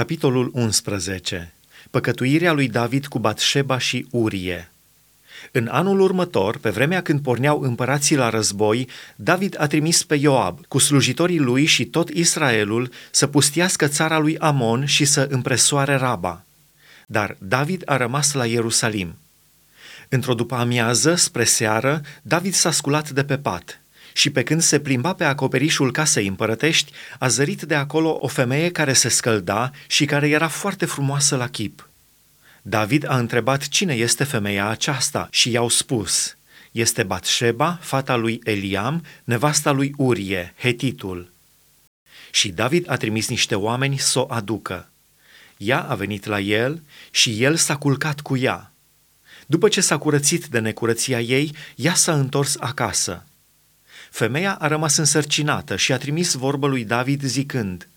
Capitolul 11. Păcătuirea lui David cu Batșeba și Urie. În anul următor, pe vremea când porneau împărații la război, David a trimis pe Ioab cu slujitorii lui și tot Israelul să pustiască țara lui Amon și să împresoare Raba. Dar David a rămas la Ierusalim. Într-o după amiază, spre seară, David s-a sculat de pe pat și pe când se plimba pe acoperișul casei împărătești, a zărit de acolo o femeie care se scălda și care era foarte frumoasă la chip. David a întrebat cine este femeia aceasta și i-au spus, este Batșeba, fata lui Eliam, nevasta lui Urie, hetitul. Și David a trimis niște oameni să o aducă. Ea a venit la el și el s-a culcat cu ea. După ce s-a curățit de necurăția ei, ea s-a întors acasă. Femeia a rămas însărcinată și a trimis vorbă lui David zicând,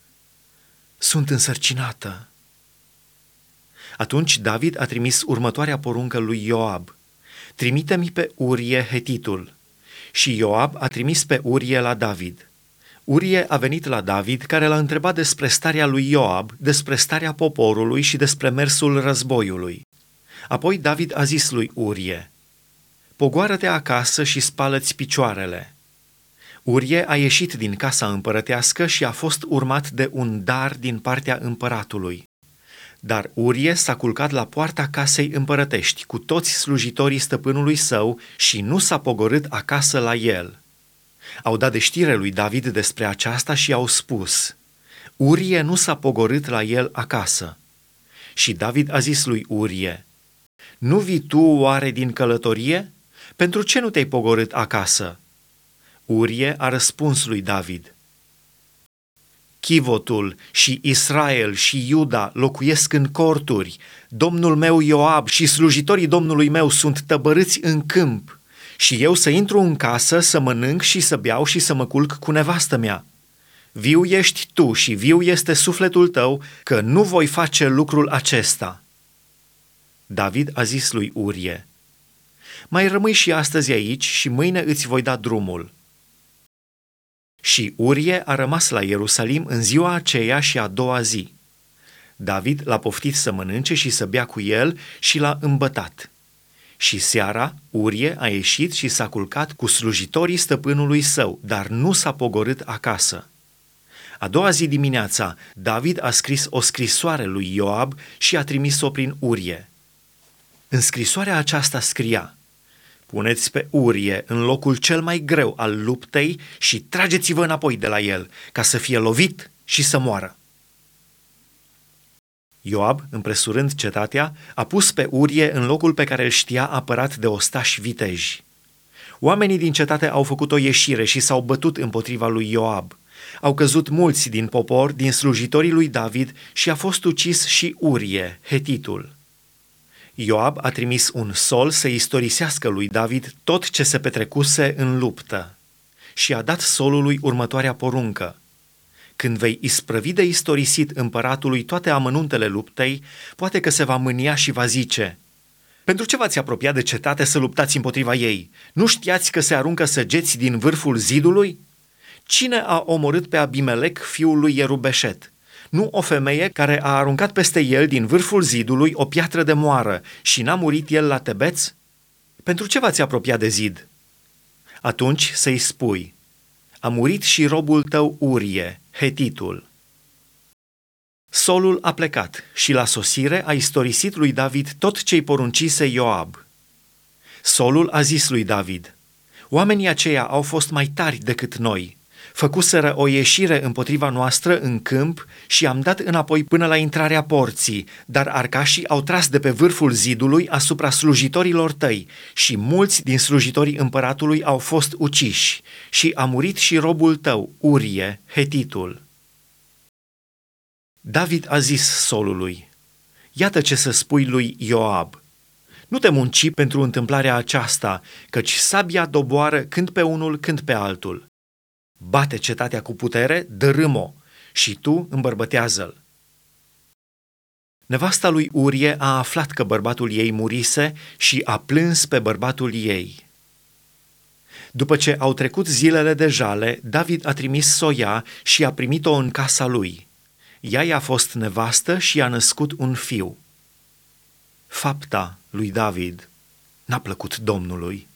Sunt însărcinată. Atunci David a trimis următoarea poruncă lui Ioab, Trimite-mi pe Urie hetitul. Și Ioab a trimis pe Urie la David. Urie a venit la David, care l-a întrebat despre starea lui Ioab, despre starea poporului și despre mersul războiului. Apoi David a zis lui Urie, Pogoară-te acasă și spală-ți picioarele. Urie a ieșit din casa împărătească și a fost urmat de un dar din partea împăratului. Dar Urie s-a culcat la poarta casei împărătești cu toți slujitorii stăpânului său și nu s-a pogorât acasă la el. Au dat de știre lui David despre aceasta și au spus, Urie nu s-a pogorât la el acasă. Și David a zis lui Urie, Nu vii tu oare din călătorie? Pentru ce nu te-ai pogorât acasă? Urie a răspuns lui David. Chivotul și Israel și Iuda locuiesc în corturi. Domnul meu Ioab și slujitorii domnului meu sunt tăbărâți în câmp. Și eu să intru în casă, să mănânc și să beau și să mă culc cu nevastă mea. Viu ești tu și viu este sufletul tău că nu voi face lucrul acesta. David a zis lui Urie, Mai rămâi și astăzi aici și mâine îți voi da drumul. Și Urie a rămas la Ierusalim în ziua aceea și a doua zi. David l-a poftit să mănânce și să bea cu el și l-a îmbătat. Și seara, Urie a ieșit și s-a culcat cu slujitorii stăpânului său, dar nu s-a pogorât acasă. A doua zi dimineața, David a scris o scrisoare lui Ioab și a trimis-o prin Urie. În scrisoarea aceasta scria – Puneți pe Urie în locul cel mai greu al luptei și trageți-vă înapoi de la el, ca să fie lovit și să moară. Ioab, împresurând cetatea, a pus pe Urie în locul pe care îl știa apărat de ostași viteji. Oamenii din cetate au făcut o ieșire și s-au bătut împotriva lui Ioab. Au căzut mulți din popor, din slujitorii lui David și a fost ucis și Urie, hetitul. Ioab a trimis un sol să istorisească lui David tot ce se petrecuse în luptă și a dat solului următoarea poruncă. Când vei isprăvi de istorisit împăratului toate amănuntele luptei, poate că se va mânia și va zice Pentru ce v-ați apropiat de cetate să luptați împotriva ei? Nu știați că se aruncă săgeți din vârful zidului? Cine a omorât pe Abimelec, fiul lui Ierubeșet? Nu o femeie care a aruncat peste el din vârful zidului o piatră de moară și n-a murit el la tebeț? Pentru ce v-ați apropiat de zid? Atunci să-i spui, a murit și robul tău Urie, hetitul. Solul a plecat și la sosire a istorisit lui David tot ce-i poruncise Ioab. Solul a zis lui David, oamenii aceia au fost mai tari decât noi, făcuseră o ieșire împotriva noastră în câmp și am dat înapoi până la intrarea porții, dar arcașii au tras de pe vârful zidului asupra slujitorilor tăi și mulți din slujitorii împăratului au fost uciși și a murit și robul tău, Urie, hetitul. David a zis solului, Iată ce să spui lui Ioab. Nu te munci pentru întâmplarea aceasta, căci sabia doboară când pe unul, când pe altul bate cetatea cu putere, dărâm-o și tu îmbărbătează-l. Nevasta lui Urie a aflat că bărbatul ei murise și a plâns pe bărbatul ei. După ce au trecut zilele de jale, David a trimis soia și a primit-o în casa lui. ea i-a fost nevastă și i-a născut un fiu. Fapta lui David n-a plăcut Domnului.